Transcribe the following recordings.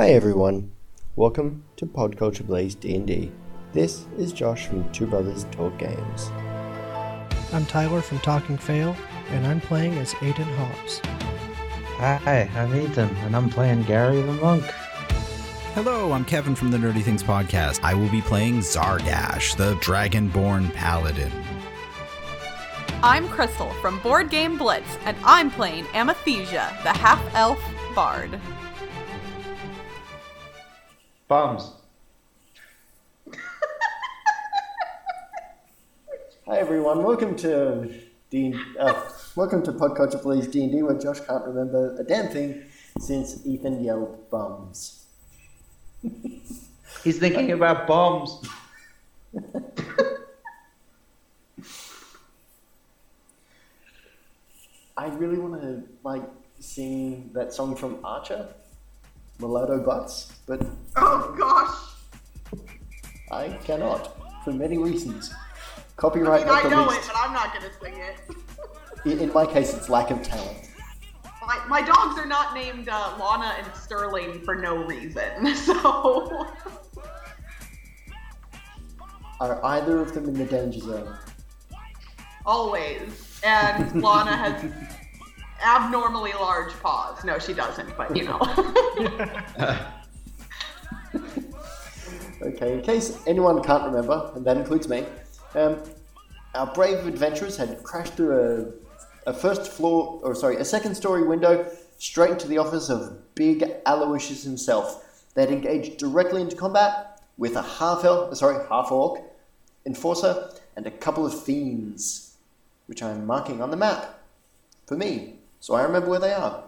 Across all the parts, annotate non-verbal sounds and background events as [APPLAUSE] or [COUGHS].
Hi everyone, welcome to Podculture Plays D&D. This is Josh from Two Brothers Talk Games. I'm Tyler from Talking Fail, and I'm playing as Aiden Hobbs. Hi, I'm Ethan, and I'm playing Gary the Monk. Hello, I'm Kevin from the Nerdy Things Podcast. I will be playing Zargash, the Dragonborn Paladin. I'm Crystal from Board Game Blitz, and I'm playing Amathesia, the half elf bard. Bombs. Hi everyone, welcome to D- uh, welcome to Podculture Plays D&D where Josh can't remember a damn thing since Ethan yelled bums. [LAUGHS] He's thinking about bombs. [LAUGHS] I really want to like sing that song from Archer, Mulatto Butts, but Oh gosh! I cannot for many reasons. Copyright I not the know it, but I'm not gonna sing it. In, in my case, it's lack of talent. My, my dogs are not named uh, Lana and Sterling for no reason, [LAUGHS] so. Are either of them in the danger zone? Always. And Lana has [LAUGHS] abnormally large paws. No, she doesn't, but you know. [LAUGHS] Okay, in case anyone can't remember, and that includes me, um, our brave adventurers had crashed through a, a first floor, or sorry, a second story window straight into the office of Big Aloysius himself. They'd engaged directly into combat with a half elf, sorry, half orc enforcer and a couple of fiends, which I'm marking on the map for me, so I remember where they are.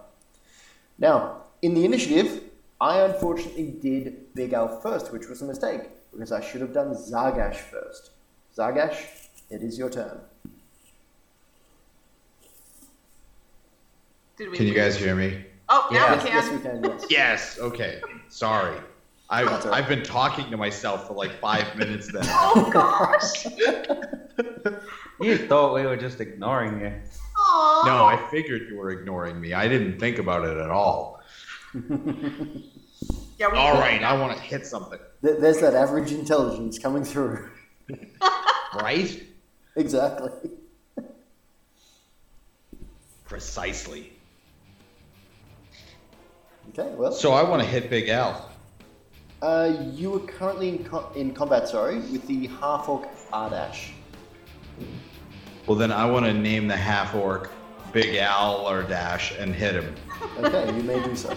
Now, in the initiative, I unfortunately did Big Al first, which was a mistake, because I should have done Zargash first. Zargash, it is your turn. Did we Can you guys hear me? Oh, now yes, we yes, can. we can, yes. Yes. Okay. Sorry. I've, That's. I've been talking to myself for like five minutes now. Oh gosh! You thought we were just ignoring you. Aw. No, I figured you were ignoring me. I didn't think about it at all. [LAUGHS] Yeah, we All right, I want to hit something. Th- There's that average intelligence coming through. [LAUGHS] Right? exactly. Precisely. Okay, well, So I want to hit Big Al. uh, you are currently in, co- in combat, sorry, with the half orc Ardash. Well, then I want to name the half orc Big Al or Dash and hit him. Okay, you may do so.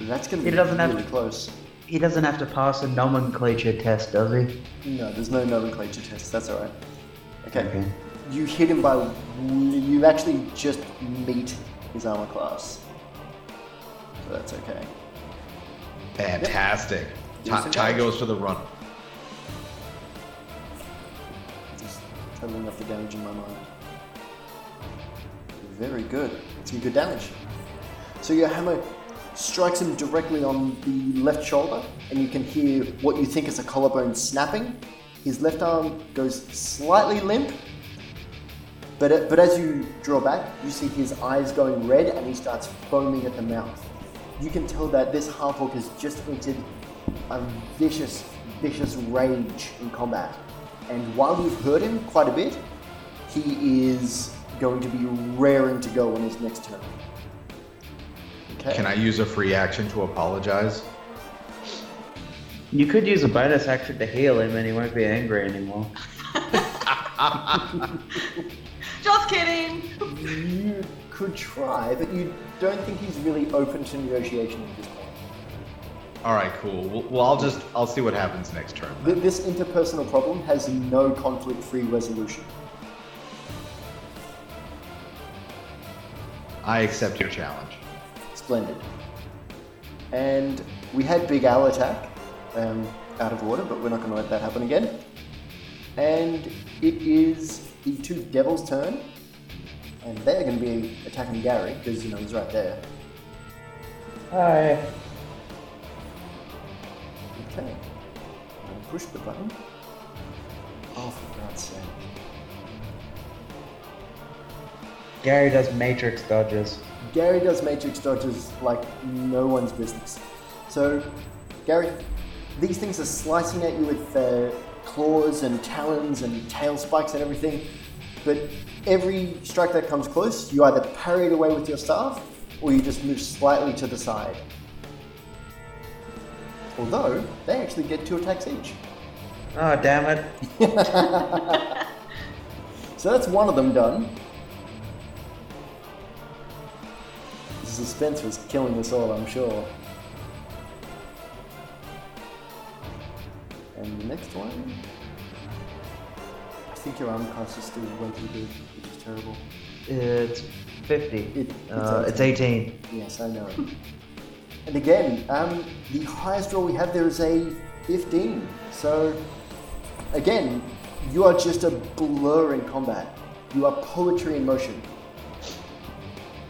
That's going to He be doesn't have really to- close. He doesn't have to pass a nomenclature test, does he? No, there's no nomenclature test. That's all right. Okay. Okay. You hit him by. You actually just meet his armor class. So that's okay. Fantastic. Yes, Ty, it Ty does. goes for the run. Just totaling the damage in my mind. Very good. Some good damage. So your hammer strikes him directly on the left shoulder, and you can hear what you think is a collarbone snapping. His left arm goes slightly limp, but, but as you draw back, you see his eyes going red and he starts foaming at the mouth. You can tell that this half orc has just entered a vicious, vicious rage in combat. And while you've heard him quite a bit, he is going to be raring to go on his next turn. Okay. Can I use a free action to apologize? You could use a bonus action to heal him and he won't be angry anymore. [LAUGHS] Just kidding. You could try, but you don't think he's really open to negotiation at this point. All right, cool. Well, well, I'll just I'll see what happens next turn. Th- This interpersonal problem has no conflict-free resolution. I accept your challenge. Splendid. And we had Big Al attack, um, out of order, but we're not going to let that happen again. And it is the two devils' turn, and they're going to be attacking Gary because you know he's right there. Hi. Okay. I'll push the button. Oh, for God's sake. Gary does matrix dodges. Gary does matrix dodges like no one's business. So, Gary, these things are slicing at you with uh, claws and talons and tail spikes and everything. But every strike that comes close, you either parry it away with your staff or you just move slightly to the side. Although, they actually get two attacks each. Oh, damn it. [LAUGHS] So that's one of them done. The suspense was killing us all, I'm sure. And the next one. I think your arm cast is still way too big, which is terrible. It's 50. It- uh, it's 18. Yes, I know. [LAUGHS] and again, um, the highest roll we have there is a 15. So, again, you are just a blur in combat. You are poetry in motion.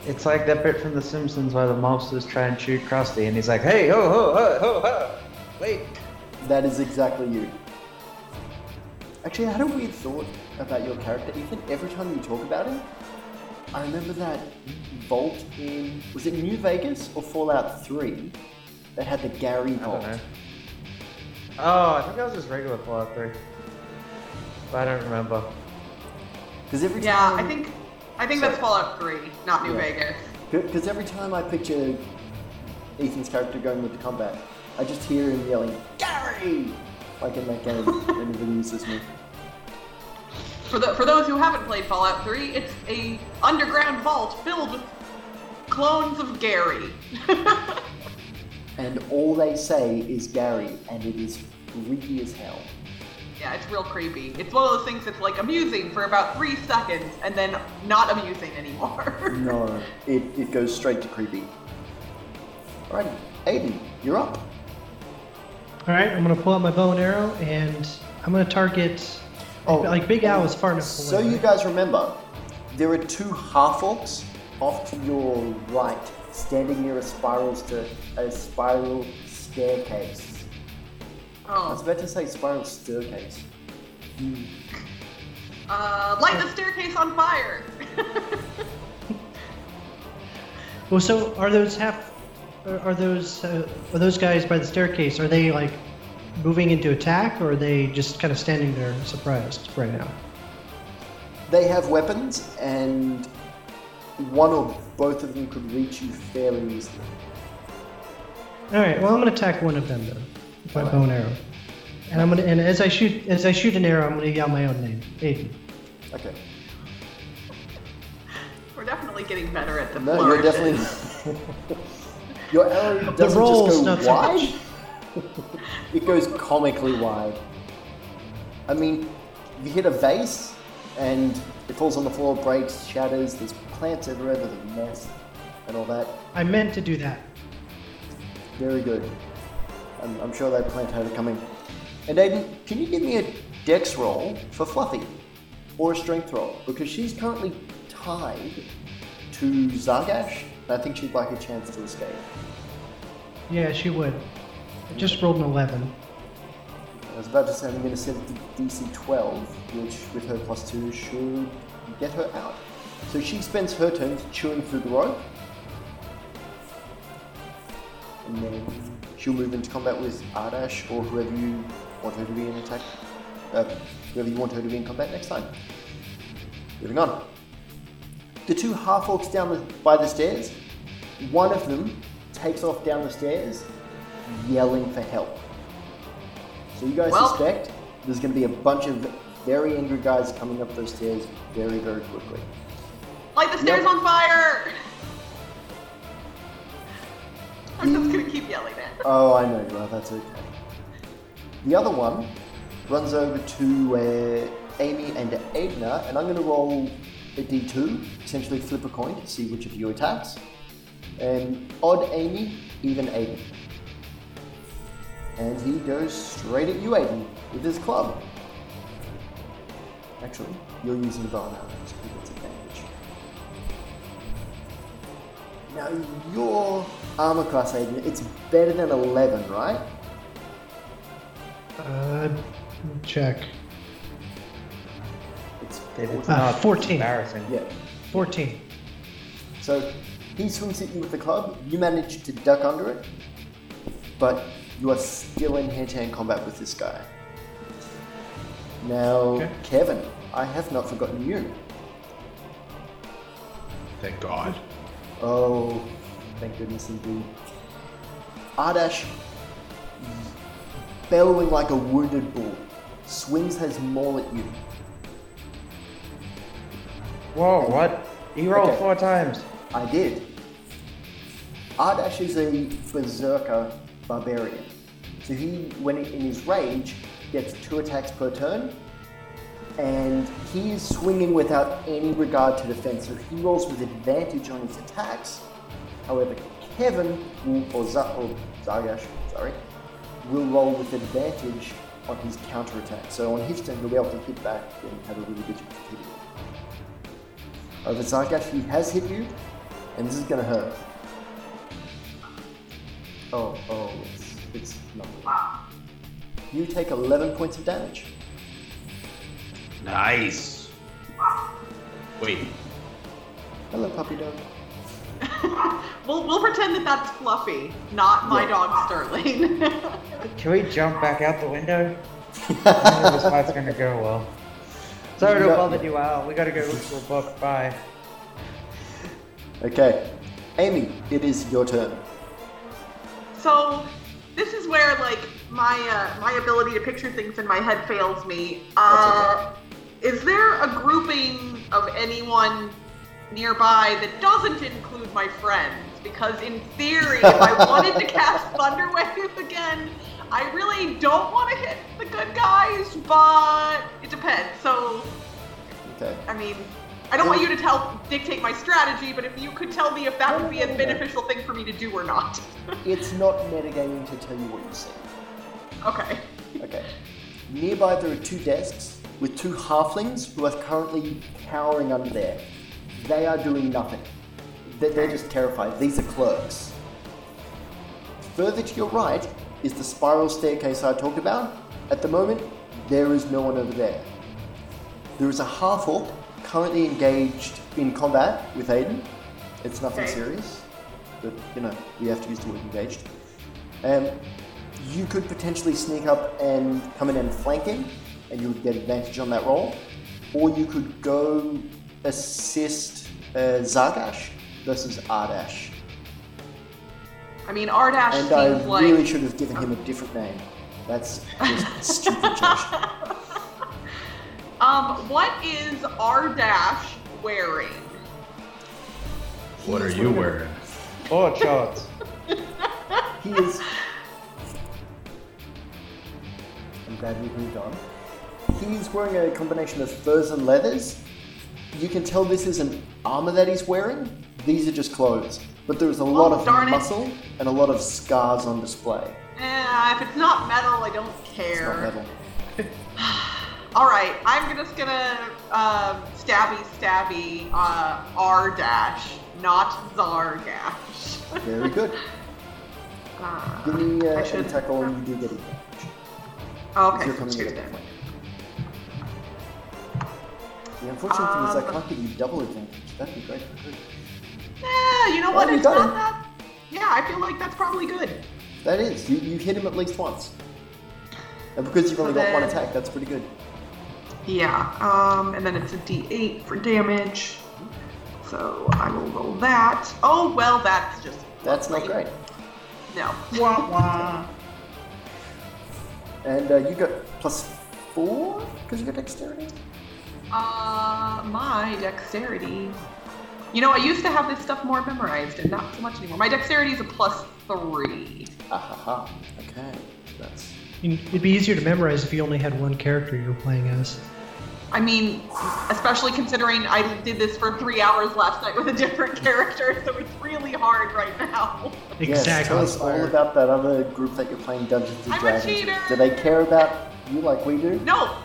It's like that bit from The Simpsons where the monsters try and shoot Krusty, and he's like, "Hey, ho, ho, ho, ho, ho! Wait." That is exactly you. Actually, I had a weird thought about your character, Ethan. Every time you talk about him, I remember that vault in was it New Vegas or Fallout 3 that had the Gary I don't vault. know. Oh, I think that was just regular Fallout 3. But I don't remember. Because every Yeah, time I think I think that's Fallout 3, not New Yeah. Vegas. Because every time I picture Ethan's character going into combat, I just hear him yelling, Gary! Like in that game, [LAUGHS] when he uses me. For the for those who haven't played Fallout 3, it's a underground vault filled with clones of Gary. And all they say is Gary, and it is creepy as hell. yeah, it's real creepy. It's one of those things that's like amusing for about three seconds and then not amusing anymore. [LAUGHS] No, it, it goes straight to creepy. Alright, Aiden, you're up. All right, I'm gonna pull out my bow and arrow, and I'm gonna target. Oh, like Big Al is far enough So you guys remember, there are two half orcs off to your right, standing near a spiral sta- a spiral staircase. I was oh, about to say spiral staircase. uh, light the staircase on fire. [LAUGHS] Well, so are those half? Are are those uh, are those guys by the staircase? Are they like moving into attack, or are they just kind of standing there surprised right now? They have weapons, and one or both of them could reach you fairly easily. All right. Well, I'm gonna attack one of them then with my All right. bow and arrow, and I'm gonna and as I shoot as I shoot an arrow, I'm gonna yell my own name, Aiden. Okay. We're definitely getting better at the No, you're definitely. [LAUGHS] Your arrow doesn't rolls, just go wide. much. [LAUGHS] it goes comically wide. I mean, you hit a vase and it falls on the floor, breaks, shatters. There's plants everywhere. There's a mess and all that. I meant to do that. Very good. I'm, I'm sure that plant had it coming. And Aiden, can you give me a dex roll for Fluffy? Or a strength roll? Because she's currently tied to Zargash. And I think she'd like a chance to escape. Yeah, she would. Just rolled an 11. I was about to say I'm going to set it to DC 12, which with her plus 2 should get her out. So she spends her turn chewing through the rope. And then she'll move into combat with Ardash or whoever you want her to be in attack. Uh, whoever you want her to be in combat next time. Moving on. The two half orcs down the, by the stairs, one of them takes off down the stairs yelling for help. So you guys Well- suspect there's going to be a bunch of very angry guys coming up those stairs very, very quickly. Light the stairs Yep. on fire! [LAUGHS] I'm just gonna keep yelling it. Oh, I know, well, that's okay. The other one runs over to uh, Amy and Aiden, and I'm going to roll a d2, essentially flip a coin to see which of you attacks. And odd Amy, even Aiden. And he goes straight at you, Aiden, with his club. Actually, you're using the bow and arrow, so he gets advantage. Now, your armor class, Aiden, it's better than 11, right? Uh, check. It's If it's Uh, 14. Embarrassing. Yeah. 14. So he swings at you with the club. You manage to duck under it, but you are still in hand-to-hand combat with this guy. Now, Okay. Kevin, I have not forgotten you. Thank God. Oh, thank goodness indeed. Ardash, bellowing like a wounded bull, swings his maul at you. Whoa, what? He rolled Okay. four times. I did. Ardash is a berserker barbarian. So he, when in his rage, gets two attacks per turn, and he is swinging without any regard to defense. So he rolls with advantage on his attacks. However, Kevin or, Z- or Zargash, sorry, will roll with advantage on his counter attack. So on his turn, he'll be able to hit back and have a really good chance of hitting you. Over Zargash, he has hit you, and this is gonna hurt. Oh, oh, it's, it's not. You take 11 points of damage. Nice. Wait. Hello, puppy dog. [LAUGHS] We'll, we'll pretend that that's Fluffy, not my Yeah. dog Sterling. [LAUGHS] Can we jump back out the window? [LAUGHS] I don't know if this fight's gonna go well. Sorry to Yeah. bother you out. We gotta go look for a book. Bye. Okay. Amy, it is your turn. So this is where like my uh, my ability to picture things in my head fails me. Uh, Is there a grouping of anyone nearby that doesn't include my friends? Because in theory, if I [LAUGHS] wanted to cast Thunderwave again, I really don't want to hit the good guys, but it depends. So Okay. I mean, I don't want you to tell dictate my strategy, but if you could tell me if that would be a beneficial thing for me to do or not. [LAUGHS] It's not metagaming to tell you what you see. okay. Okay. Nearby, there are two desks with two halflings who are currently cowering under there. They are doing nothing. They- They're just terrified. These are clerks. Further to your right is the spiral staircase I talked about. At the moment, there is no one over there. There is a half orc currently engaged in combat with Aiden. It's nothing Okay. serious, but you know, we have to use the word engaged. Um, you could potentially sneak up and come in and flank him, and you would get advantage on that roll. Or you could go assist uh, Zargash versus Ardash. I mean, Ardash And seems I like. really should have given him a different name. That's just [LAUGHS] stupid choice. Um, what is Dash wearing? What are you wearing? Oh, shorts. [LAUGHS] He is. I'm glad we moved on. He's wearing a combination of furs and leathers. You can tell this isn't armor that he's wearing. These are just clothes. But there's a lot Oh, of darn it. muscle and a lot of scars on display. Eh, if it's not metal, I don't It's care. not metal. [SIGHS] [LAUGHS] All right, I'm just gonna um, stabby stabby uh, Ardash, not Zargash. Very good. Uh, [LAUGHS] Give me uh, an should- attack roll and you do get advantage. okay, You're coming two then. The unfortunate thing is I Um, can't give you double advantage. That'd be great. Yeah, you know what? You not it. that. Yeah, I feel like that's probably good. That is. You, you hit him at least once. And because you've only got one attack, that's pretty good. Yeah, um, and then it's a D8 for damage. So I will roll that. Oh well, that's just. That's not great. No. [LAUGHS] Wah wah. And uh, you got plus four because you got dexterity. Uh, my dexterity. You know, I used to have this stuff more memorized, and not so much anymore. My dexterity is a plus three. Ah ha ha. Okay, that's It'd be easier to memorize if you only had one character you were playing as. I mean, especially considering I did this for three hours last night with a different [LAUGHS] character, so it's really hard right now. yes. Exactly. Tell us all about that other group that you're playing Dungeons and I'm a Dragons. with. cheater. Do they care about you like we do? No,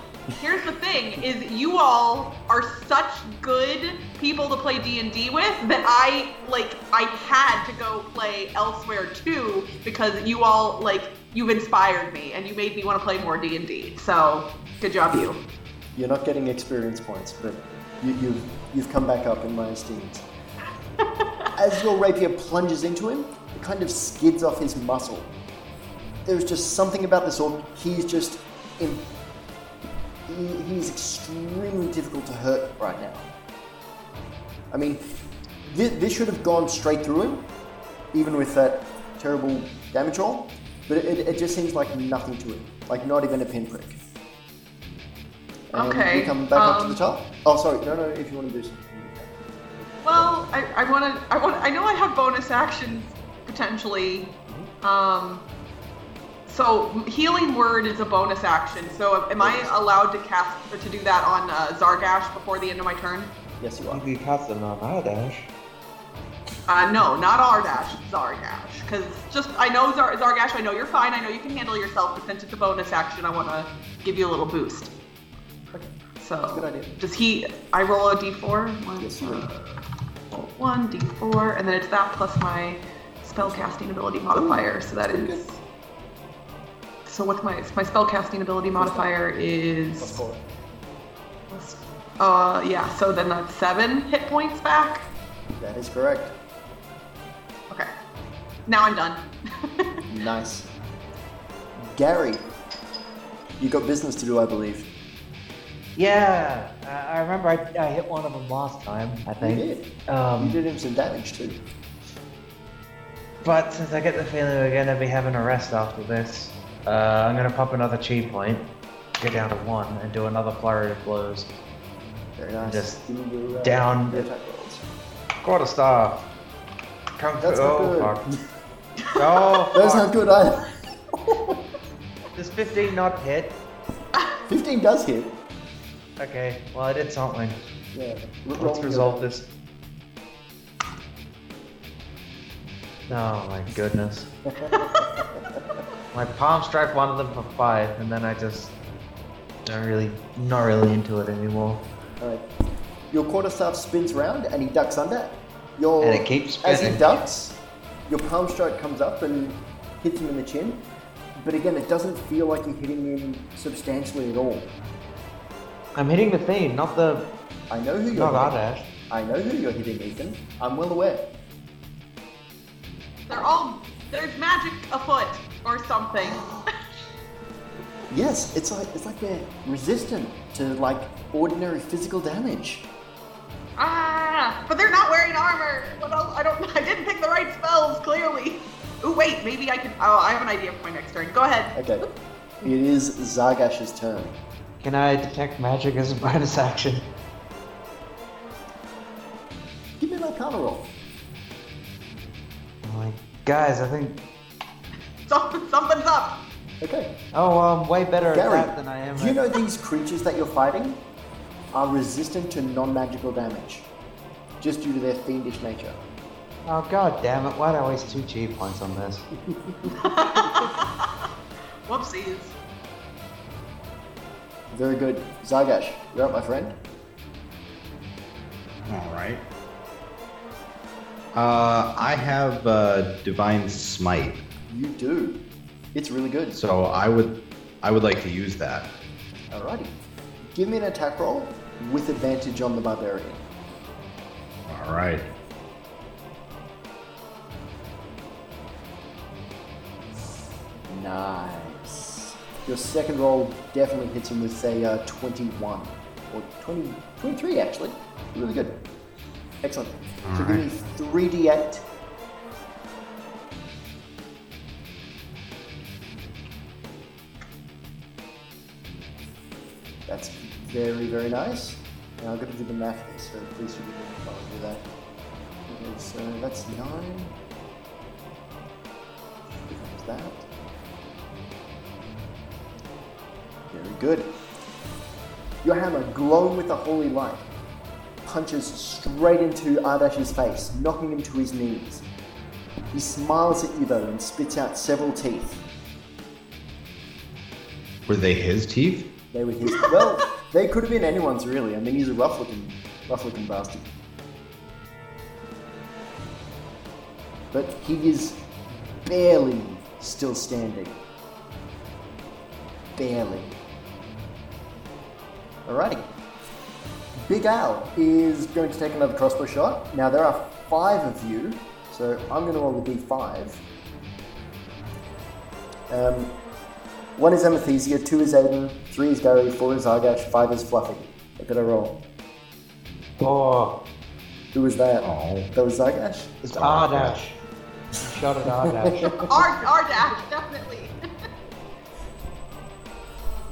here's the thing: is you all are such good people to play D and D with that I like. I had to go play elsewhere too because you all like you've inspired me and you made me want to play more D and D. So good job, you. You're not getting experience points, but you, you've you've come back up in my esteem. [LAUGHS] as your rapier plunges into him, it kind of skids off his muscle. There's just something about this orc. He's just. In, he, he's extremely difficult to hurt right now. I mean, this, this should have gone straight through him, even with that terrible damage roll, but it, it just seems like nothing to it. Like, not even a pinprick. And Okay, We come back up to um, the top. Oh, sorry. No, no, if you want to do something. Well, I, I want to. I want. I know I have bonus actions potentially. Um. So healing word is a bonus action. So am I allowed to cast or to do that on uh, Zargash before the end of my turn? Yes, you You are. can cast them on Ardash. Uh, no, not Ardash, Zargash. Because just I know Zar- Zargash. I know you're fine. I know you can handle yourself. But since it's a bonus action, I want to give you a little boost. So Good idea. Does he? I roll a d4. One, Yes, you one d4, and then it's that plus my spellcasting ability modifier. So that is. Good. So what's my my spellcasting ability modifier is? four. plus- Uh, yeah. So then that's seven hit points back. That is correct. Okay. Now I'm done. [LAUGHS] Nice. Gary, you got business to do, I believe. Yeah, I, I remember I, I hit one of them last time, I think You did. Um, You did him some damage too. But since I get the feeling we're gonna be having a rest after this, uh, I'm gonna pop another chi point, get down to one, and do another flurry of blows. Very nice. Just your, uh, down. your attack rolls. Quarter staff. Come That's through. not Oh, good. fuck. [LAUGHS] Oh, That's fuck. not good either. Does 15 not hit? 15 does hit. Okay, well, I did something. Yeah. Let's resolve this. Oh my goodness. [LAUGHS] my palm strike one of them for five, and then I just don't really, not really into it anymore. Alright. Your quarterstaff spins round and he ducks under. Your, And it keeps spinning. As he ducks, your palm strike comes up and hits him in the chin. But again, it doesn't feel like you're hitting him substantially at all. I'm hitting the fiend, not the, I know who you're not hitting. Ardash. I know who you're hitting, Ethan. I'm well aware. They're all. There's magic afoot or something. Yes, it's like it's like they're resistant to like ordinary physical damage. Ah, but they're not wearing armor. What else? I don't. I didn't pick the right spells. Clearly. Oh wait. Maybe I can. Oh, I have an idea for my next turn. Go ahead. Okay. It is Zargash's turn. Can I detect magic as a bonus action? Give me an Arcana roll. Oh I'm like, guys, I think, Something, something's up. Okay. oh, I'm way better Gary, at that than I am do you know [LAUGHS] these creatures that you're fighting are resistant to non-magical damage, just due to their fiendish nature. Oh, god damn it, why'd I waste two chi points on this? [LAUGHS] Whoopsies. Very good. Zargash, you're up, my friend. All right. Uh, I have uh, divine smite, You do. It's really good. so I would, I would like to use that. Alrighty. Give me an attack roll with advantage on the barbarian. All right. Nice. Your second roll definitely hits him with a uh, 21. Or 20, 23 actually. Really good. Excellent. so give me 3d8. That's very, very nice. Now I've got to do the math here, so please forgive me if I do that. Okay, so that's 9. There's that. Very good. Your hammer, glowing with a holy light, punches straight into Ardash's face, knocking him to his knees. He smiles at you though and spits out several teeth. Were they his teeth? They were his. [LAUGHS] well, they could have been anyone's really. I mean, he's a rough-looking, rough-looking bastard. But he is barely still standing. Barely. Alrighty. Big Al is going to take another crossbow shot. Now there are five of you, so I'm going to roll the d5. Um, one is Amathesia, two is Aiden, three is Gary, four is Zargash, five is Fluffy. What did I roll? Oh, Who was that? Oh. That was Zargash? it's Ardash. Shot at Ardash. [LAUGHS] R R dash definitely.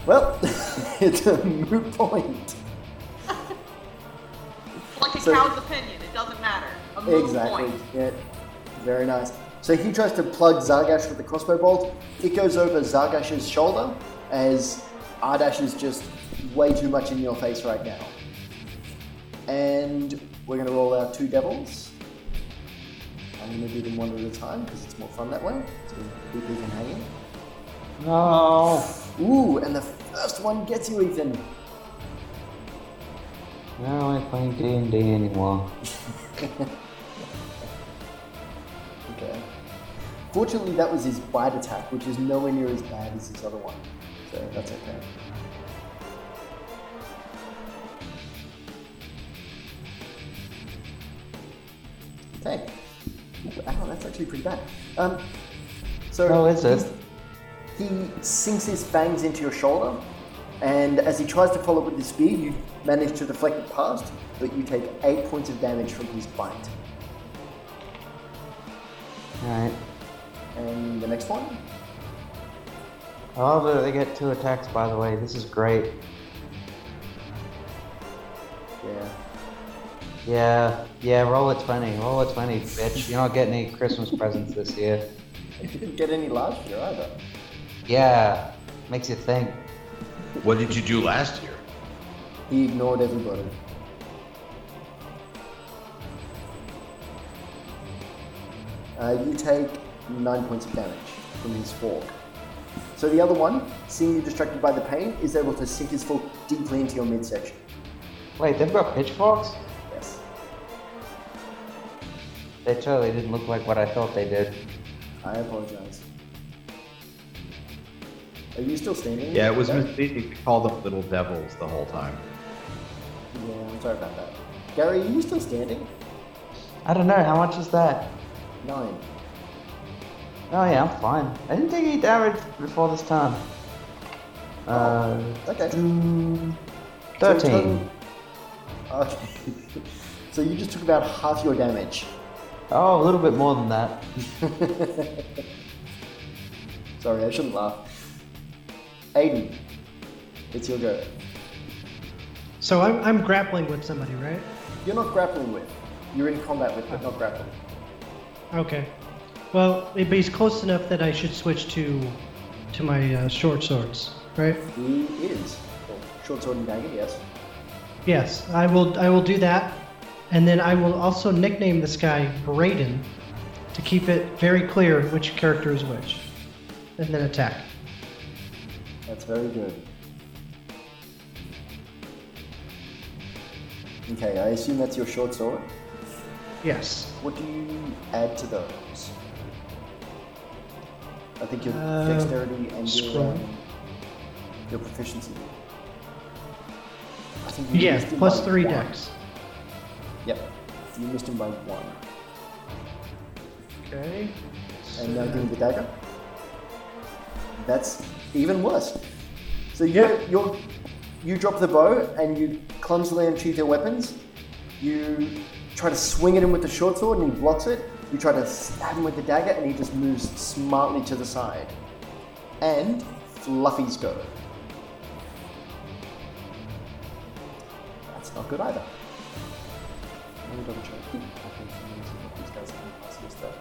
Well, [LAUGHS] it's a moot point. [LAUGHS] like a So- cow's opinion. It doesn't matter. A moot Exactly. point. Yeah. Very nice. So he tries to plug Zargash with the crossbow bolt. It goes over Zargash's shoulder as Ardash is just way too much in your face right now. And we're going to roll our two devils. I'm going to do them one at a time because it's more fun that way. So people can hang in. No. Ooh, and the first one gets you, Ethan. No, I ain't playing D and D anymore. [LAUGHS] Okay. Fortunately, that was his bite attack, which is nowhere near as bad as his other one. So that's okay. Okay. Ooh, ow, that's actually pretty bad. Um, so Oh, is it? He sinks his fangs into your shoulder, and as he tries to follow up with his spear, you manage to deflect it past, but you take eight points of damage from his bite. Alright. And the next one, Oh, they get two attacks, by the way. This is great. yeah. Yeah, yeah, roll a 20. Roll a 20, bitch. You're not getting any Christmas presents this year. [LAUGHS] You didn't get any last year either. Yeah, makes you think. What did you do last year? He ignored everybody. Uh, you take nine points of damage from his fork. So the other one, seeing you distracted by the pain, is able to sink his fork deeply into your midsection. Wait, they've got pitchforks? Yes. They totally didn't look like what I thought they did. I apologize. Are you still standing? Yeah, it was Okay. misleading to call them little devils the whole time. Yeah, I'm sorry about that. Gary, are you still standing? I don't know, how much is that? Nine. Oh yeah, I'm fine. I didn't take any damage before this time. Uh, Okay. mm, 13. total- Okay. [LAUGHS] so you just took about half your damage. Oh, a little bit more than that. [LAUGHS] Sorry, I shouldn't laugh. Aiden, it's your go. So I'm, I'm grappling with somebody, right? You're not grappling with. You're in combat with, but not grappling. Okay. Well, but he's close enough that I should switch to to my uh, short swords, right? He is. Well, short sword and dagger, yes. Yes, I will. I will do that, and then I will also nickname this guy Braden to keep it very clear which character is which, and then attack. That's very good. Okay, I assume that's your short sword. Yes. What do you add to those? I think your Uh, dexterity and your, um, your proficiency. I think you Yeah, plus three one. dex. Yep, you missed him by one. Okay. And now me the dagger. That's even worse. So you Yeah. you you drop the bow and you clumsily unsheath your weapons. You try to swing at him with the short sword and he blocks it. You try to stab him with the dagger and he just moves smartly to the side. And Fluffy's go. That's not good either. Let me double check. Okay, so let me see what these guys can pass this stuff.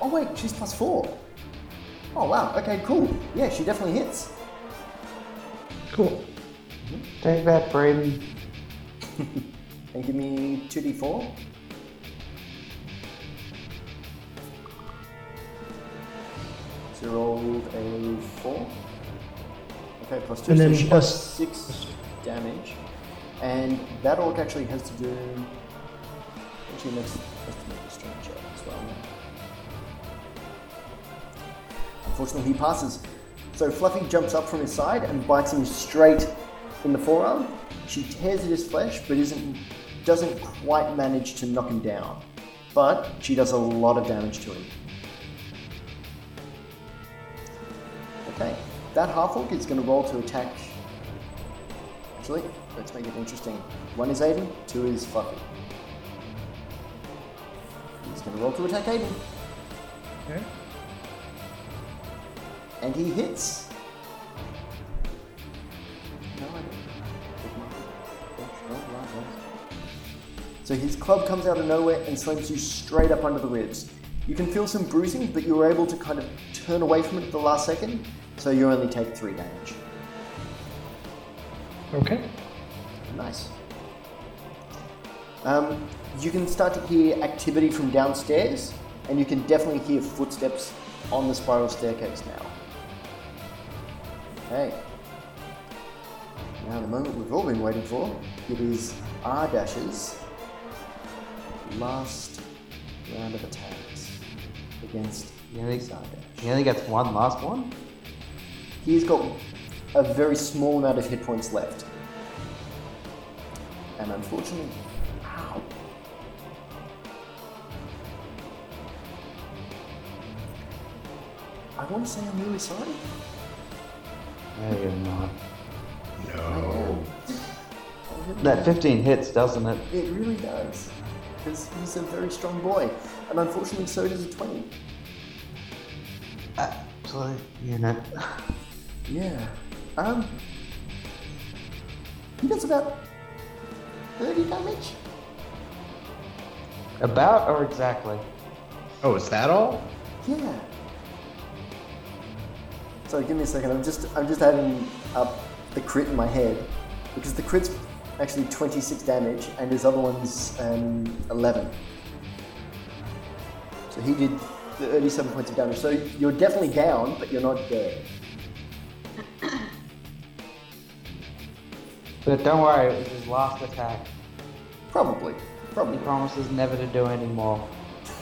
Oh wait, she's plus four. Oh wow, okay, cool. Yeah, she definitely hits. Cool. Take that, Braden. [LAUGHS] And give me 2d4. So rolled a 4. Okay, plus 2, And so then she plus- does 6 damage. And that orc actually has to do. Actually, makes, Unfortunately, he passes. So Fluffy jumps up from his side and bites him straight in the forearm. She tears at his flesh, but isn't doesn't quite manage to knock him down. but she does a lot of damage to him. Okay, that half orc is going to roll to attack. Actually, let's make it interesting. One is Aiden, two is Fluffy. He's going to roll to attack Aiden, Okay. And he hits. No, I don't. So his club comes out of nowhere and slams you straight up under the ribs. You can feel some bruising, but you were able to kind of turn away from it at the last second, so you only take three damage. Okay. Nice. Um, you can start to hear activity from downstairs, and you can definitely hear footsteps on the spiral staircase now. Okay. Now the moment we've all been waiting for. It is Ardash's last round of attacks against He only, he only gets one last one? He's got a very small amount of hit points left. And unfortunately, ow. I want to say I'm really sorry. No, you're not. No. That 15 hits, doesn't it? It really does. Because he's a very strong boy. And unfortunately, so does a 20. Actually, unit. [LAUGHS] Yeah. Um. He does about 30 damage. About or exactly? Oh, is that all? Yeah. So give me a second. I'm just I'm just adding up the crit in my head because the crit's actually 26 damage and his other one's um, 11. So he did 37 points of damage. So you're definitely down, but you're not dead. [COUGHS] But don't worry, it was his last attack. Probably. He Probably. promises never to do any more.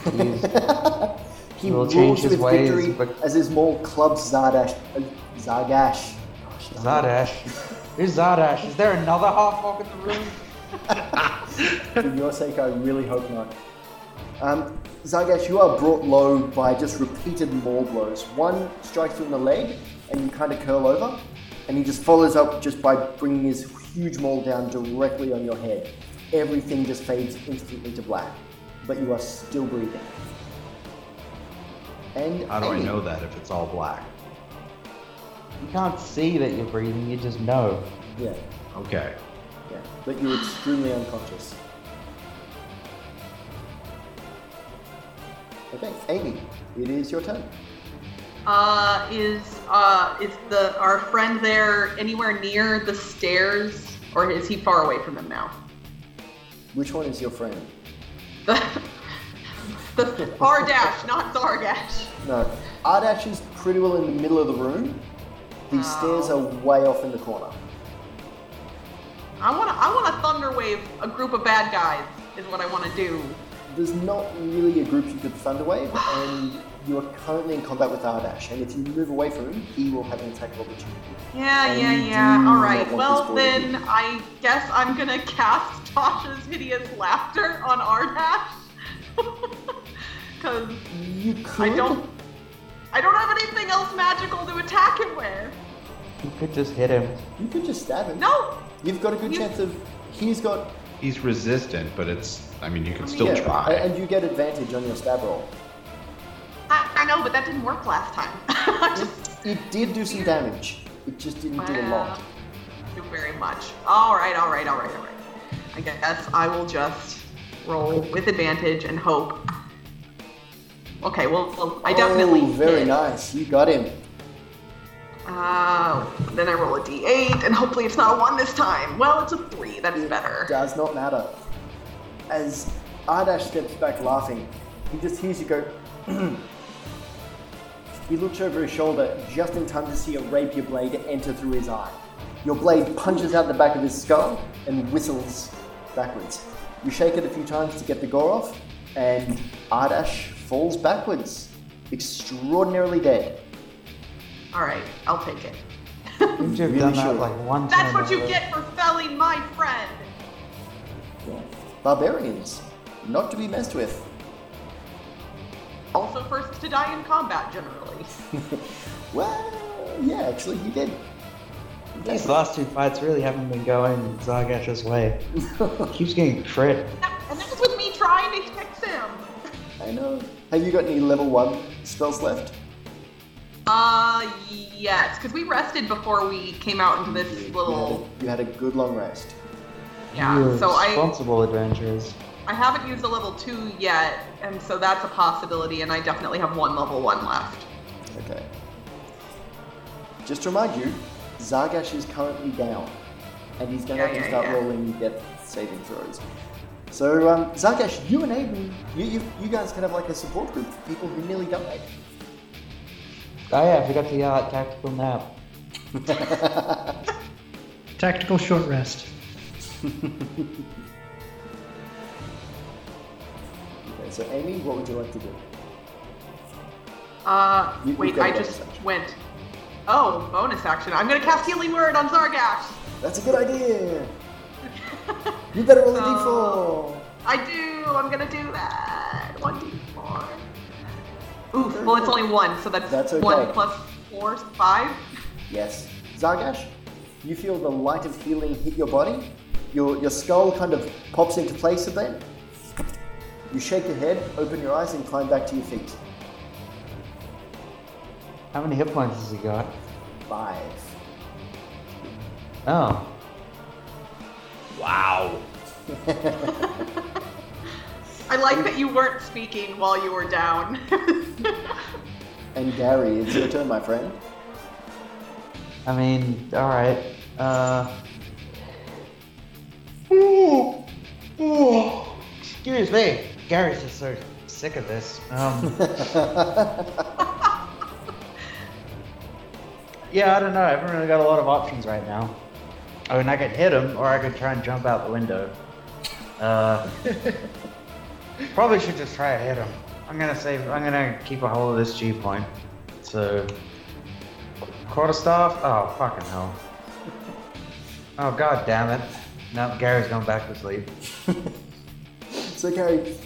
[LAUGHS] He Will change his with ways, victory as his maul clubs Zardash. Uh, Zargash. Gosh, Zardash. Who's Zardash? Is there another half orc in the room? [LAUGHS] For your sake, I really hope not. Um, Zargash, you are brought low by just repeated maul blows. One strikes you in the leg, and you kind of curl over, and he just follows up just by bringing his huge maul down directly on your head. Everything just fades instantly to black, but you are still breathing. And How do I Amy, know that if it's all black? You can't see that you're breathing, you just know. Yeah, Okay. yeah, but you're extremely unconscious. Okay, Amy, it is your turn. Uh, is uh is the our friend there anywhere near the stairs, or is he far away from them now? Which one is your friend? [LAUGHS] [LAUGHS] The Ardash, not Zargash. No, Ardash is pretty well in the middle of the room. The Oh. stairs are way off in the corner. I want to I want to thunder wave a group of bad guys. Is what I want to do. There's not really a group you could thunderwave, [SIGHS] and you are currently in combat with Ardash. And if you move away from him, he will have an attack of opportunity. Yeah, And yeah, yeah. All right. Well, this boy to then I guess I'm gonna [LAUGHS] cast Tasha's hideous laughter on Ardash. Cause You could. I don't, I don't have anything else magical to attack him with. You could just hit him. You could just stab him. No, You've got a good You- chance of. He's got. He's resistant, but it's. I mean, you can still yeah, try. And you get advantage on your stab roll. I, I know, but that didn't work last time. [LAUGHS] Just It did do some damage. It just didn't do a lot. do very much. All right, all right, all right, all right. I guess I will just roll with advantage and hope. Okay, well, well I definitely Oh, very hit. nice. You got him. Uh, then I roll a d8, and hopefully it's not a one this time. Well, it's a three. That's better. Does not matter. As Ardash steps back laughing, he just hears you go. [CLEARS THROAT] he looks over his shoulder just in time to see a rapier blade enter through his eye. Your blade punches out the back of his skull and whistles backwards. You shake it a few times to get the gore off, and Ardash falls backwards, extraordinarily dead. All right, I'll take it. You [LAUGHS] have Really done that should. like one That's turn what you earlier? get for felling my friend. Yeah. Barbarians, not to be messed with. also first to die in combat generally. [LAUGHS] Well, yeah, actually, you did. These last two fights really haven't been going Zargash's [LAUGHS] way. Keeps getting crit. And that was with me trying to fix him. I know. Have you got any level one spells left? Uh, yes, because we rested before we came out into this You had, little. a, you had a good long rest. Yeah, You're so I responsible adventurers. I haven't used a level two yet, and so that's a possibility, and I definitely have one level one left. Okay. Just to remind you, Zargash is currently down, and he's going to Yeah, have to yeah, start yeah. rolling death saving throws. So, um, Zargash, you and Aiden, you, you, you guys can have like a support group for people who nearly died. Oh yeah, I forgot to yell at tactical nap. [LAUGHS] Tactical short rest. Okay, so Amy, what would you like to do? Uh, You- wait, got a I bonus just action. went. Oh, bonus action. I'm gonna cast Healing Word on Zargash. That's a good idea. [LAUGHS] You better roll a So- d4. I do. I'm gonna do that. One d four. Oof. Well, it's only one, so that's, That's okay. one plus four, five. Yes. Zargash, you feel the light of healing hit your body. Your, your skull kind of pops into place a bit. You shake your head, open your eyes, and climb back to your feet. How many hit points has he got? Five. Oh. Wow. I like that you weren't speaking while you were down. [LAUGHS] And Gary, it's your turn, my friend. I mean, alright. Uh. Excuse me. Gary's just so sick of this. Um. [LAUGHS] yeah, I don't know. I haven't really got a lot of options right now. I mean, I could hit him, or I could try and jump out the window. Uh. [LAUGHS] probably should just try to hit him. I'm gonna save. I'm gonna keep a hold of this ki point. So. Quarterstaff? Oh, fucking hell. Oh, god damn it. No, Gary's going back to sleep. [LAUGHS] So, Gary,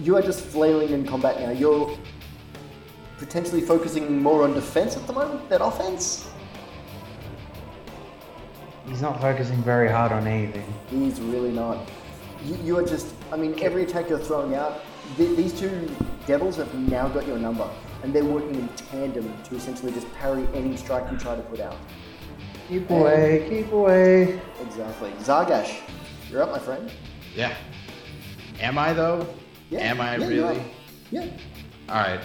you are just flailing in combat now. You're potentially focusing more on defense at the moment than offense. He's not focusing very hard on anything. He's really not. You, you are just, I mean, every attack you're throwing out, th- these two devils have now got your number, and they're working in tandem to essentially just parry any strike you try to put out. Keep away, keep away. Exactly. Zargash, you're up, my friend. Yeah. Am I though? Yeah. Am I yeah, really? Yeah. All right.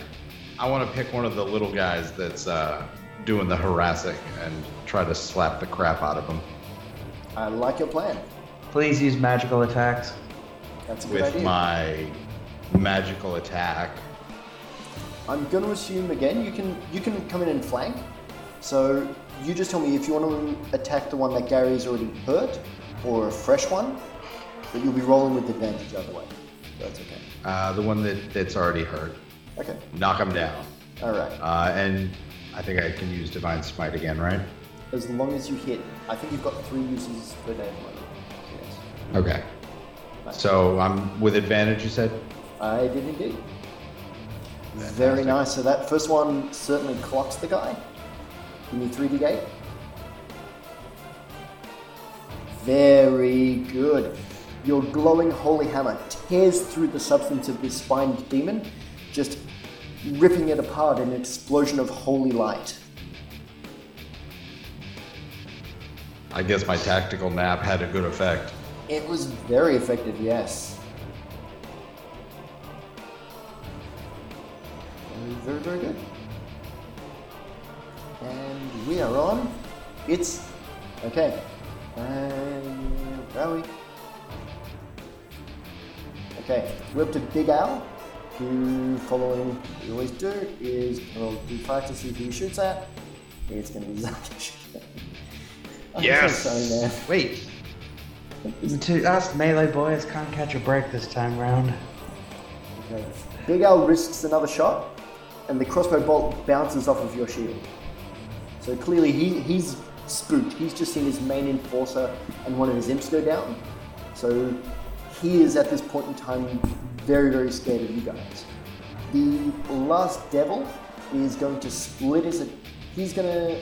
I want to pick one of the little guys that's uh, doing the harassing and try to slap the crap out of him I like your plan. Please use magical attacks. That's a good with idea. my magical attack. I'm going to assume again you can you can come in and flank. So you just tell me if you want to attack the one that Gary's already hurt, or a fresh one, but you'll be rolling with advantage either way. So that's okay. Uh, the one that, that's already hurt. Okay. Knock him down. All right. Uh, and I think I can use Divine Smite again, right? As long as you hit, I think you've got three uses per day. Yes. Okay. So I'm with advantage, you said? I did indeed. Very nice. So that first one certainly clocks the guy. Give me 3d8. Very good. Your glowing holy hammer tears through the substance of this spined demon, just ripping it apart in an explosion of holy light. I guess my tactical nap had a good effect. It was very effective, yes. Very, very, good. And we are on. It's okay. And where are we? Okay, we're up to Big Al, who, following we always do, is roll d5 to see who he shoots at. It's going to be Zargash. I'm so sorry, man. Wait. To us melee boys can't catch a break this time round. Okay. Big Al risks another shot, and the crossbow bolt bounces off of your shield. So clearly he, he's spooked. He's just seen his main enforcer and one of his imps go down. So he is at this point in time very, very scared of you guys. The last devil is going to split his. He's gonna.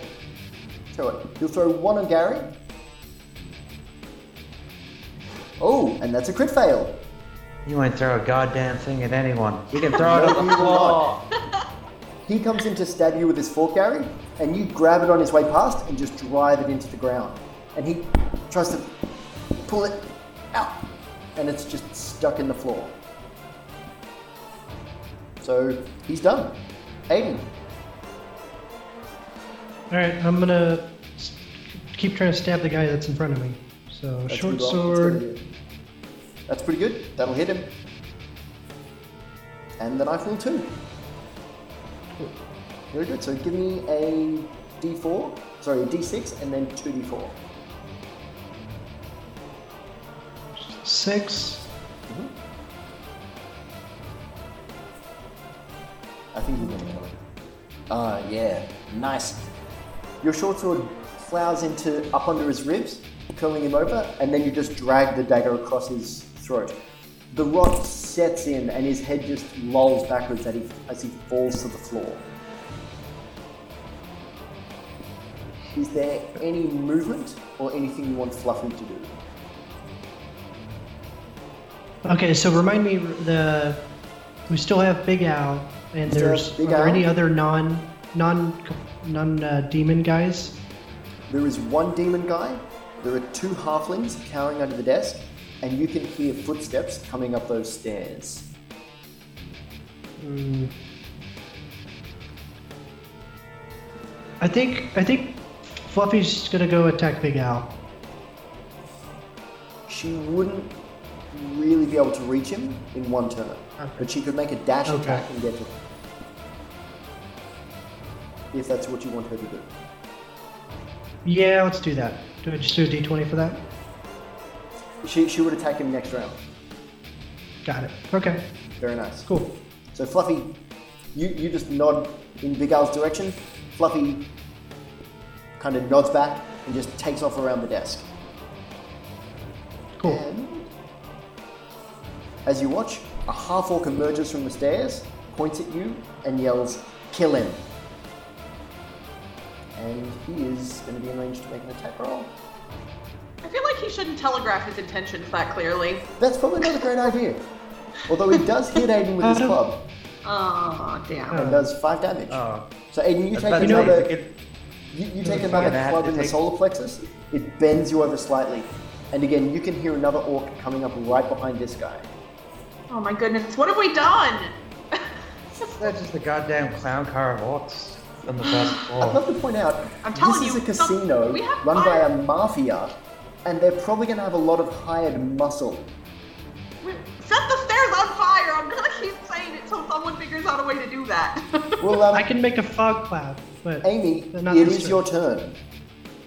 What, he'll throw one on Gary. Oh, and that's a crit fail. You won't throw a goddamn thing at anyone. You can throw it on the floor. He comes in to stab you with his fork, Gary, and you grab it on his way past and just drive it into the ground. And he tries to pull it out, and it's just stuck in the floor. So he's done. Aiden, All right, I'm gonna keep trying to stab the guy that's in front of me. So that's short roll. That's sword. That's pretty good. That'll hit him. And the knife will too. Very good. So give me a D4, sorry, a D6, and then two D4. Six. I think he's gonna kill him. Ah, yeah, nice. Your short sword plows into up under his ribs, curling him over, and then you just drag the dagger across his throat. The rod sets in, and his head just lolls backwards as he, as he falls to the floor. Is there any movement or anything you want Fluffy to do? Okay, so remind me the we still have Big Al, and Still have there's Big are there Al? any other non non non uh, demon guys? There is one demon guy, there are two halflings cowering under the desk, and you can hear footsteps coming up those stairs. Hmm. I think I think Fluffy's gonna go attack Big Al. She wouldn't really be able to reach him in one turn, but she could make a dash Okay. attack and get to him. If that's what you want her to do. Yeah, let's do that. Do I just do a d20 for that? She, she would attack him next round. Got it. Okay, Very nice. cool. So Fluffy, you, you just nod in Big Al's direction. Fluffy kind of nods back and just takes off around the desk. Cool. And as you watch, a half orc emerges from the stairs, points at you, and yells, Kill him. And he is going to be in range to make an attack roll. I feel like he shouldn't telegraph his intentions that clearly. That's probably not a great idea. Although he does hit [LAUGHS] Aiden with his club Oh, damn. and does five damage. Oh, So Aiden, you I was take about to say, another. we You, you take another gonna club to in the take- solar plexus, it bends you over slightly. And again, you can hear another orc coming up right behind this guy. Oh my goodness, what have we done? [LAUGHS] That's just the goddamn clown car of orcs on the first I'd love to point out, I'm telling this is you, a casino some- we have run by a mafia, and they're probably going to have a lot of hired muscle. Set the stairs on fire! I'm gonna keep saying it till someone figures out a way to do that. [LAUGHS] Well, um, I can make a fog cloud, but Amy, but not it this your turn.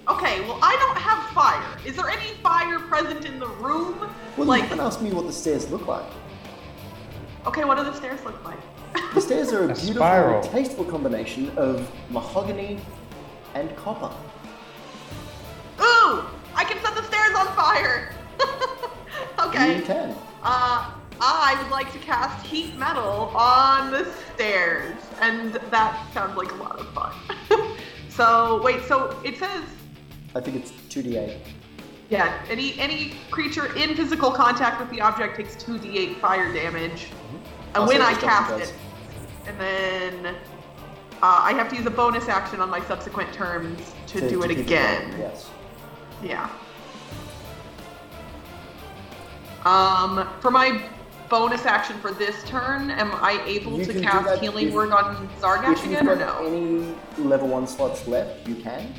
okay, well, I don't have fire. Is there any fire present in the room? Well, like, you can ask me what the stairs look like. okay, what do the stairs look like? The stairs are a, A beautiful, spiral. tasteful combination of mahogany and copper. Ooh! I can set the stairs on fire! [LAUGHS] okay. You can. Uh, I would like to cast heat metal on the stairs, and that sounds like a lot of fun. [LAUGHS] so wait, so it says, I think it's 2d8. yeah, any any creature in physical contact with the object takes two d8 fire damage, and Also, when I cast it, and then uh, I have to use a bonus action on my subsequent turns to, do it again. going, Yes. Yeah. Um, for my bonus action for this turn, am I able You to cast Healing if- Word on Zargash again or no? any level 1 slots left, you can.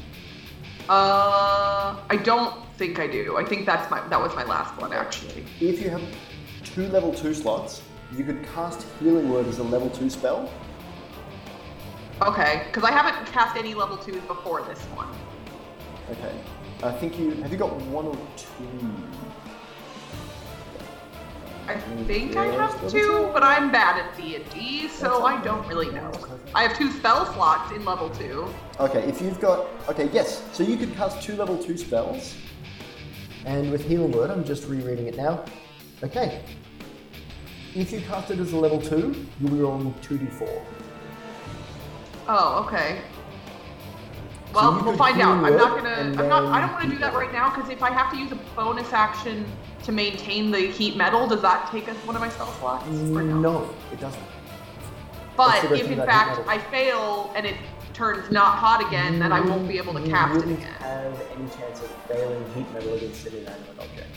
Uh, I don't think I do. I think that's my that was my last one actually. If you have two level 2 slots, you could cast Healing Word as a level 2 spell. Okay, because I haven't cast any level twos before this one. Okay. I think you. Have you got one or two? I think I have two, but I'm bad at D and D, so I don't really know. I have two spell slots in level two. Okay, if you've got. Okay, yes. So you could cast two level 2 spells. And with Healing Word, I'm just rereading it now. Okay. If you cast it as a level two, you'll be rolling two d four. Oh, okay. Well, you we'll could find out. heal I'm not it, gonna. and I'm not. I don't want to do that right now because if I have to use a bonus action to maintain the heat metal, does that take us one of my spell slots? Or no? No, it doesn't. But if in fact. I fail and it turns not hot again, then I won't be able to you cast it wouldn't again. have any chance of failing heat metal against an inanimate object.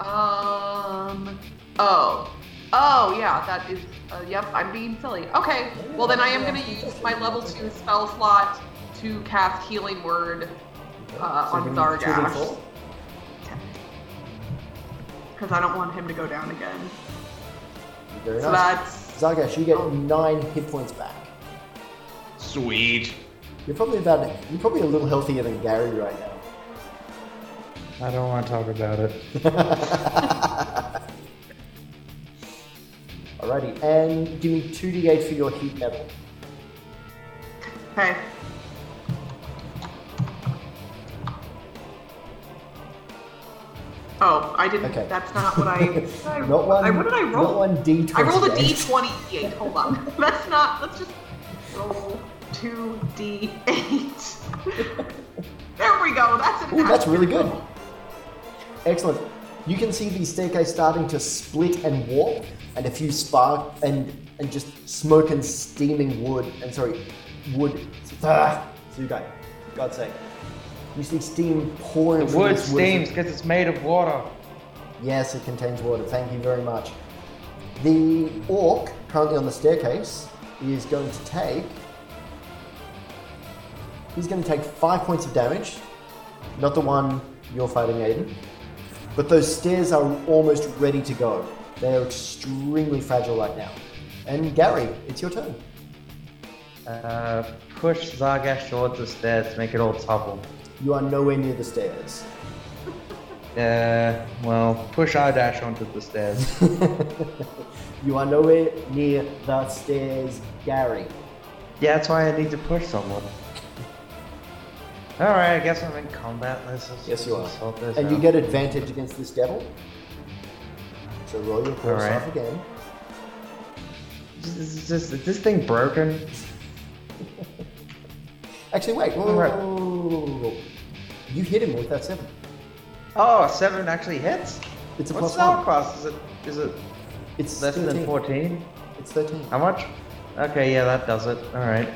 Um. Oh. Oh yeah, that is. Uh, yep, I'm being silly. Okay. Well then I am gonna use my level two spell slot to cast Healing Word uh, So on give Zargash because I don't want him to go down again. Very So nice. that's Zargash, you get Oh. nine hit points back. Sweet. You're probably about you're probably a little healthier than Gary right now. I don't want to talk about it. [LAUGHS] Alrighty, and give me 2d8 for your heat level. okay. Oh, I didn't. Okay. That's not what I. [LAUGHS] I Not one. I, what did I roll? Not one d20. I rolled a d28. Hold on. Let's [LAUGHS] not. Let's just roll two d8. there we go. That's an Ooh, that's really good. natural. Excellent. You can see the staircase starting to split and warp, and a few spark and and just smoke and steaming wood. And sorry, wood. Ah, Zugai, for God's sake. You see steam pouring The wood this wood as it- steams because it's made of water. Yes, it contains water. Thank you very much. The orc currently on the staircase is going to take. He's going to take five points of damage. Not the one you're fighting, Aiden. But those stairs are almost ready to go. They are extremely fragile right now. And Gary, it's your turn. Uh, push Zargash towards the stairs to make it all topple. You are nowhere near the stairs. Uh, well, push Ardash onto the stairs. [LAUGHS] you are nowhere near the stairs, Gary. yeah, that's why I need to push someone. Alright, I guess I'm in combat. Let's just Yes, you are. sort this And you out. get advantage against this devil. So roll your Alright. off again. Is, is, is, is this thing broken? [LAUGHS] Actually, wait. Whoa, Alright. whoa, whoa, whoa, whoa. You hit him with that seven. Oh, seven actually hits. It's a What's plus one. class? Is it is it It's less 13. than fourteen? It's 13. How much? Okay, yeah, that does it. All right.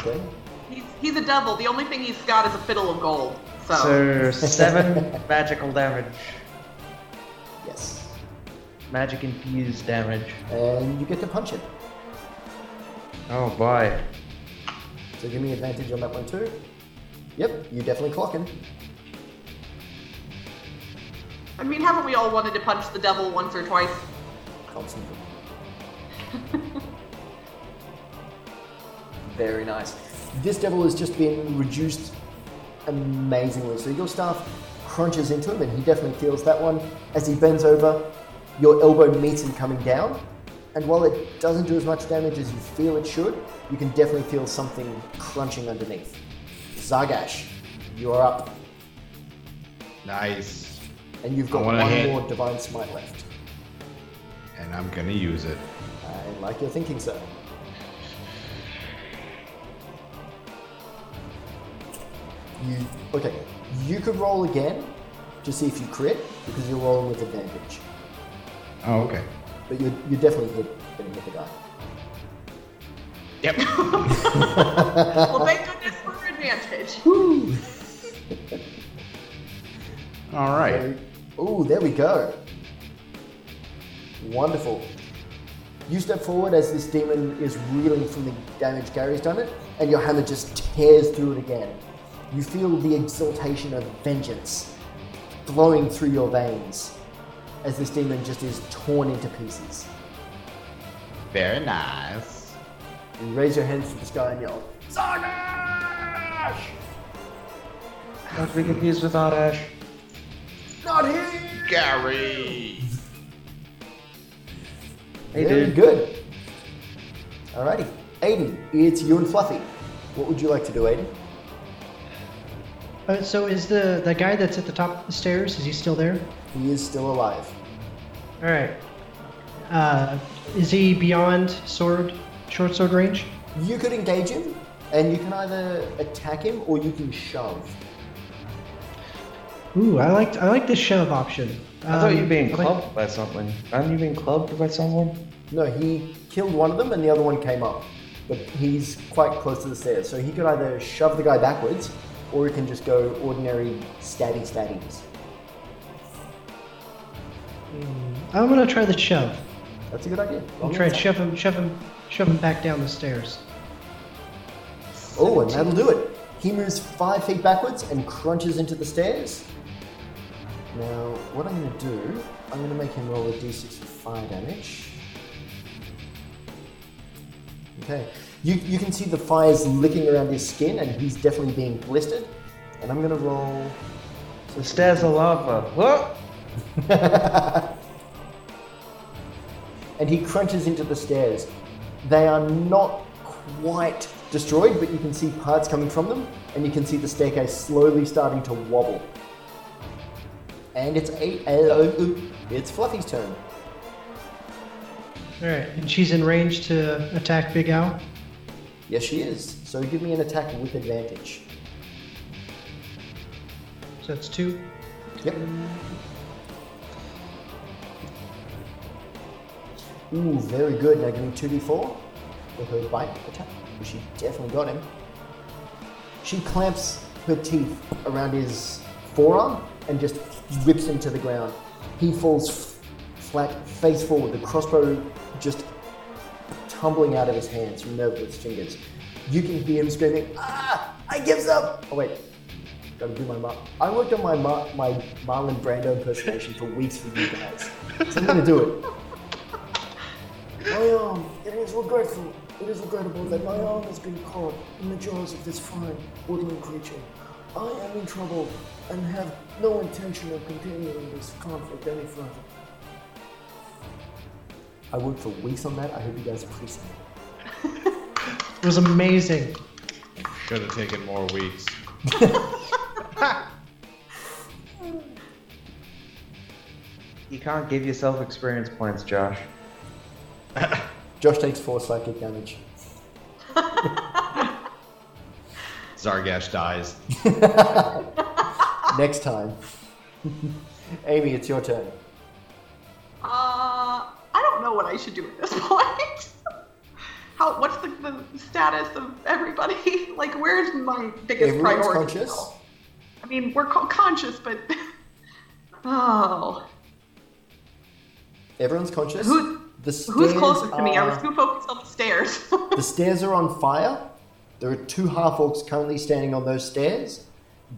Okay. He's, he's a devil. The only thing he's got is a fiddle of gold. So, So seven [LAUGHS] magical damage, Yes. magic infused damage. And you get to punch him. Oh boy. So give me advantage on that one too. Yep, you definitely clock him. I mean, haven't we all wanted to punch the devil once or twice? Constantly. [LAUGHS] Very nice. This devil has just been reduced amazingly. So your staff crunches into him, and he definitely feels that one. As he bends over, your elbow meets him coming down. And while it doesn't do as much damage as you feel it should, you can definitely feel something crunching underneath. Zargash, you are up, Nice. and you've got one hit. more divine smite left. And I'm gonna use it. I like your thinking, sir. You okay? You could roll again to see if you crit because you're rolling with advantage. Oh, okay. But you're, you're definitely hit, gonna hit the guy. Yep. [LAUGHS] well, thank goodness for advantage. [LAUGHS] All right. Oh, there we go. Wonderful. You step forward as this demon is reeling from the damage Gary's done it, and your hammer just tears through it again. You feel the exaltation of vengeance flowing through your veins as this demon just is torn into pieces. Very nice. You raise your hands to the sky and yell, Zargash! Not to be confused with Ardash. Not here! Gary. Hey, Very dude. good. Alrighty. Aiden, it's you and Fluffy. What would you like to do, Aiden? Uh, so is the the guy that's at the top of the stairs? Is he still there? He is still alive. All right. Uh, is he beyond sword, short sword range? You could engage him, and you can either attack him or you can shove. Ooh, I like I like the shove option. I thought you were Um, being clubbed by something. Aren't you being clubbed by someone? No, he killed one of them, and the other one came up. But he's quite close to the stairs, so he could either shove the guy backwards, or you can just go ordinary stabby stabbies. Hmm. I'm gonna try the shove. That's a good idea. I'll try and shove him, shove him, shove him back down the stairs. Oh, and that'll do it. He moves five feet backwards and crunches into the stairs. Now, what I'm going to do, I'm going to make him roll a d6 for fire damage. Okay. You, you can see the fires licking around his skin, and he's definitely being blistered. And I'm going to roll. The stairs are lava. What? [LAUGHS] and he crunches into the stairs. They are not quite destroyed, but you can see parts coming from them, and you can see the staircase slowly starting to wobble. And it's eight. Uh, uh, it's Fluffy's turn. All right, and she's in range to attack Big Al. Yes, she is. So give me an attack with advantage. So that's two. Yep. Ooh, very good. Now give me 2d4 with her bite attack. She definitely got him. She clamps her teeth around his forearm and just whips him to the ground. He falls f- flat, face forward, the crossbow just tumbling out of his hands, with his fingers. You can hear him screaming, Ah! I gives up! Oh, wait. Gotta do my Mar- I worked on my Mar- my Marlon Brando impersonation for weeks for you guys. So I'm gonna do it. My arm, it is regretful. It is regrettable that my arm has been caught in the jaws of this fine woodland creature. I am in trouble and have no intention of continuing this conflict any further. I worked for weeks on that. I hope you guys appreciate it. [LAUGHS] It was amazing. Should have taken more weeks. [LAUGHS] You can't give yourself experience points, Josh. [LAUGHS] Josh takes four psychic damage. Zargash dies. Next time. Amy, it's your turn. Uh, I don't know what I should do at this [LAUGHS] point. How? What's the, the status of everybody? [LAUGHS] Like, where's my biggest Everyone's priority? conscious. I mean, we're co- conscious, but [LAUGHS] oh, Everyone's conscious. Who- the who's closest to me? I was too focused on the stairs. The stairs are on fire. There are two half orcs currently standing on those stairs.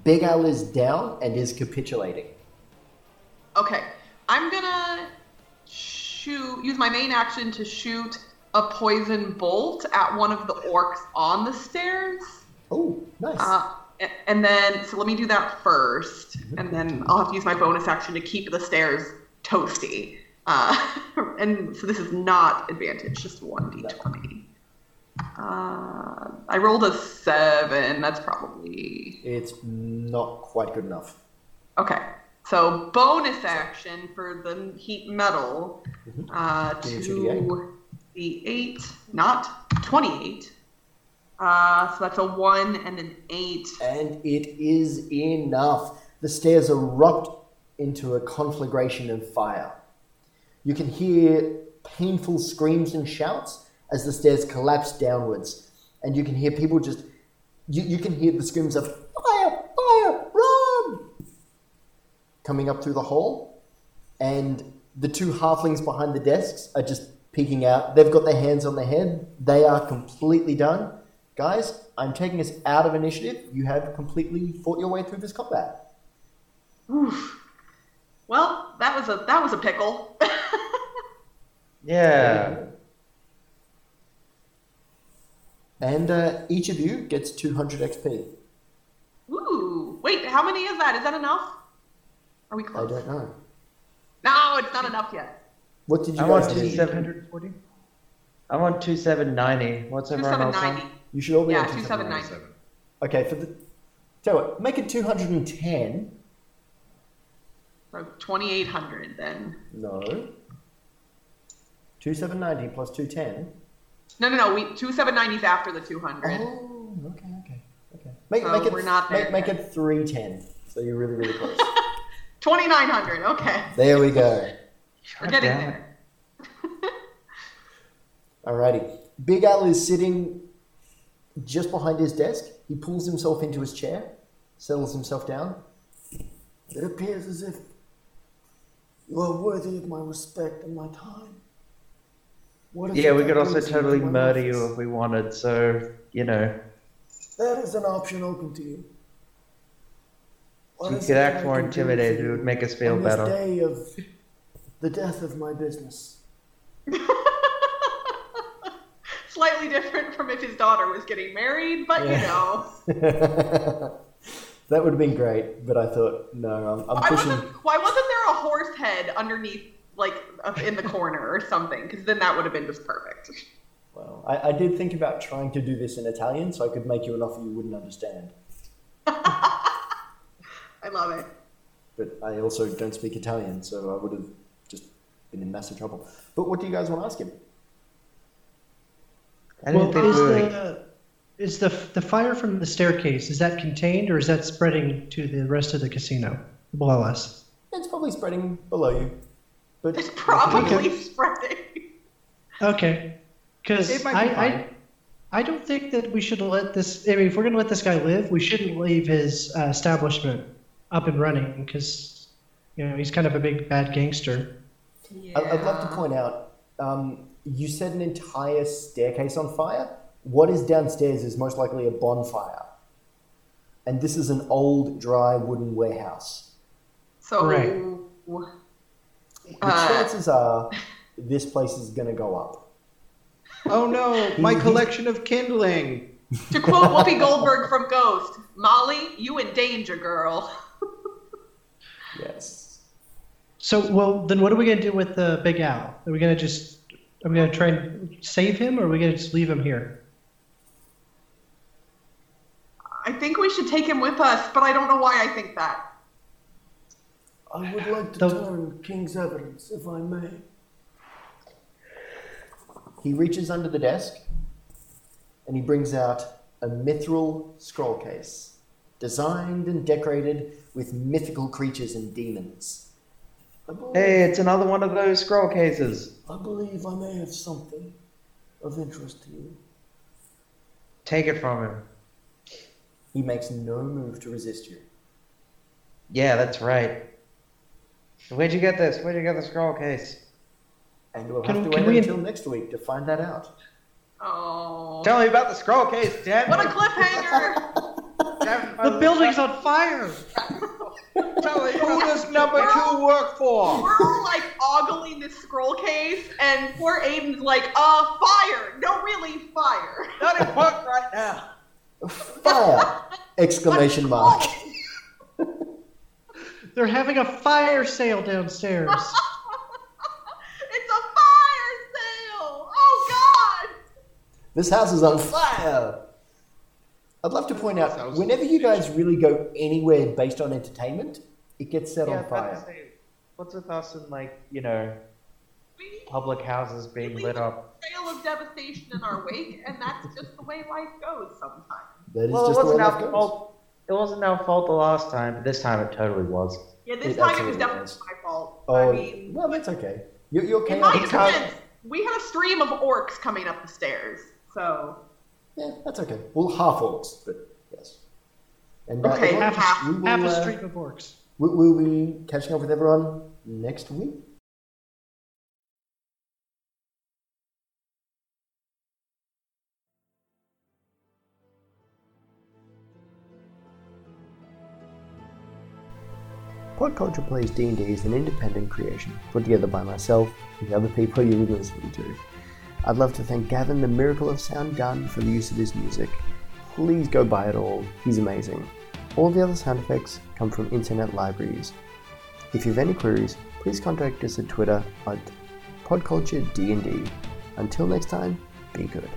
Big Al is down and is capitulating. okay, I'm shoot. Use my main action to shoot a poison bolt at one of the orcs on the stairs. Oh, nice. Uh, and then, so let me do that first, and then I'll have to use my bonus action to keep the stairs toasty. Uh, [LAUGHS] and so this is not advantage, just one d20. Uh, I rolled a seven. That's probably it's not quite good enough. okay. So bonus action for the heat metal uh, me a to the eight, not twenty-eight. Uh, so that's a one and an eight. And it is enough. The stairs erupt into a conflagration of fire. You can hear painful screams and shouts as the stairs collapse downwards. And you can hear people just. You, you can hear the screams of fire, fire, run! Coming up through the hall. And the two halflings behind the desks are just peeking out. They've got their hands on their head. They are completely done. Guys, I'm taking us out of initiative. You have completely fought your way through this combat. Well, that was a that was a pickle. Yeah. [LAUGHS] And uh, each of you gets 200 XP. Ooh, wait, how many is that? Is that enough? Are we close? I don't know. No, it's not enough yet. What did you I'm on guys two need? seven. 140. I want on two seven ninety. What's Two everyone else on? You should all be Yeah, on two seven ninety. Okay, for the. Tell you what, make it 210. So twenty eight hundred then. No. Two seven ninety plus two ten. No, no, no. We two seven nineties after the two hundred. Oh, okay, okay, okay. Make, So make it we're not make, there make yet. it three ten. So you're really really close. [LAUGHS] Twenty nine hundred. Okay, there we go. we're God getting damn it. [LAUGHS] there. Alrighty. Big Al is sitting just behind his desk. He pulls himself into his chair, settles himself down. It appears as if you are worthy of my respect and my time. What is Yeah, we could also brings you to totally my murder you if we wanted, so, you know, That is an option open to you. What you is could act more intimidated, it would make us feel on this better. day of the death of my business. [LAUGHS] Slightly different from if his daughter was getting married, but you know. [LAUGHS] that would have been great, but I thought no, I'm, I'm Why pushing. wasn't, why wasn't there a horse head underneath, like, up in the corner or something? Because then that would have been just perfect. Well, I, I did think about trying to do this in Italian, so I could make you an offer you wouldn't understand. [LAUGHS] I love it. But I also don't speak Italian, so I would have just been in massive trouble. But what do you guys want to ask him? I didn't well, think is the is the the fire from the staircase is that contained or is that spreading to the rest of the casino below us? It's probably spreading below you, but It's probably Okay. spreading. Okay, because It I, be I. I don't think that we should let this. I mean, if we're gonna let this guy live, we shouldn't leave his uh, establishment up and running because you know he's kind of a big bad gangster. I- I'd love to point out, um, you set an entire staircase on fire. What is downstairs is most likely a bonfire. And this is an old, dry wooden warehouse. So, Right. The Uh, chances are this place is going to go up. Oh no, my collection of kindling. to quote Whoopi [LAUGHS] Goldberg from Ghost, Molly, you in danger, girl. Yes. So, well, then what are we gonna do with the Big Al? Are we gonna just are we gonna try and save him, or are we gonna just leave him here? I think we should take him with us, but I don't know why I think that. I would like to The- turn King's evidence, if I may. He reaches under the desk and he brings out a mithril scroll case, designed and decorated with mythical creatures and demons. Believe, Hey, it's another one of those scroll cases. I believe I may have something of interest to you. Take it from him. He makes no move to resist you. Yeah, that's right. Where'd you get this? Where'd you get the scroll case? And we'll Can- have to wait we- until next week to find that out. Oh. Tell me about the scroll case, damn What a cliffhanger! [LAUGHS] Damn, The building's on fire. Tell me Who does number two work for? We're all like ogling this scroll case, and poor Aiden's like, uh, fire! No, really, fire! Not important right now. Fire! Exclamation mark. [LAUGHS] They're having a fire sale downstairs. [LAUGHS] it's a fire sale! Oh god! This house is on fire! I'd love to point out, whenever you guys really go anywhere based on entertainment, it gets set Yeah, on I was about to fire. say, what's with us and like, you know, public houses being lit up? trail of devastation in our wake, and that's just the way life goes sometimes. That is Well, it just the way wasn't life our fault. It wasn't our fault the last time, but this time it totally was. Yeah, this It time it was definitely was. my fault. Oh, I mean, well, that's okay. You're, you're in my defense, we had a stream of orcs coming up the stairs, so Yeah, that's okay. Well, half orcs, but yes. And uh, Okay, everyone, half, we will, half a uh, stream of orcs. we- we'll be catching up with everyone next week. Podculture Plays D&D is an independent creation put together by myself and the other people you're listening to. I'd love to thank Gavin, the Miracle of Sound Gun, for the use of his music. Please go buy it all, he's amazing. All the other sound effects come from internet libraries. If you have any queries, please contact us at Twitter at podculturednd. Until next time, be good.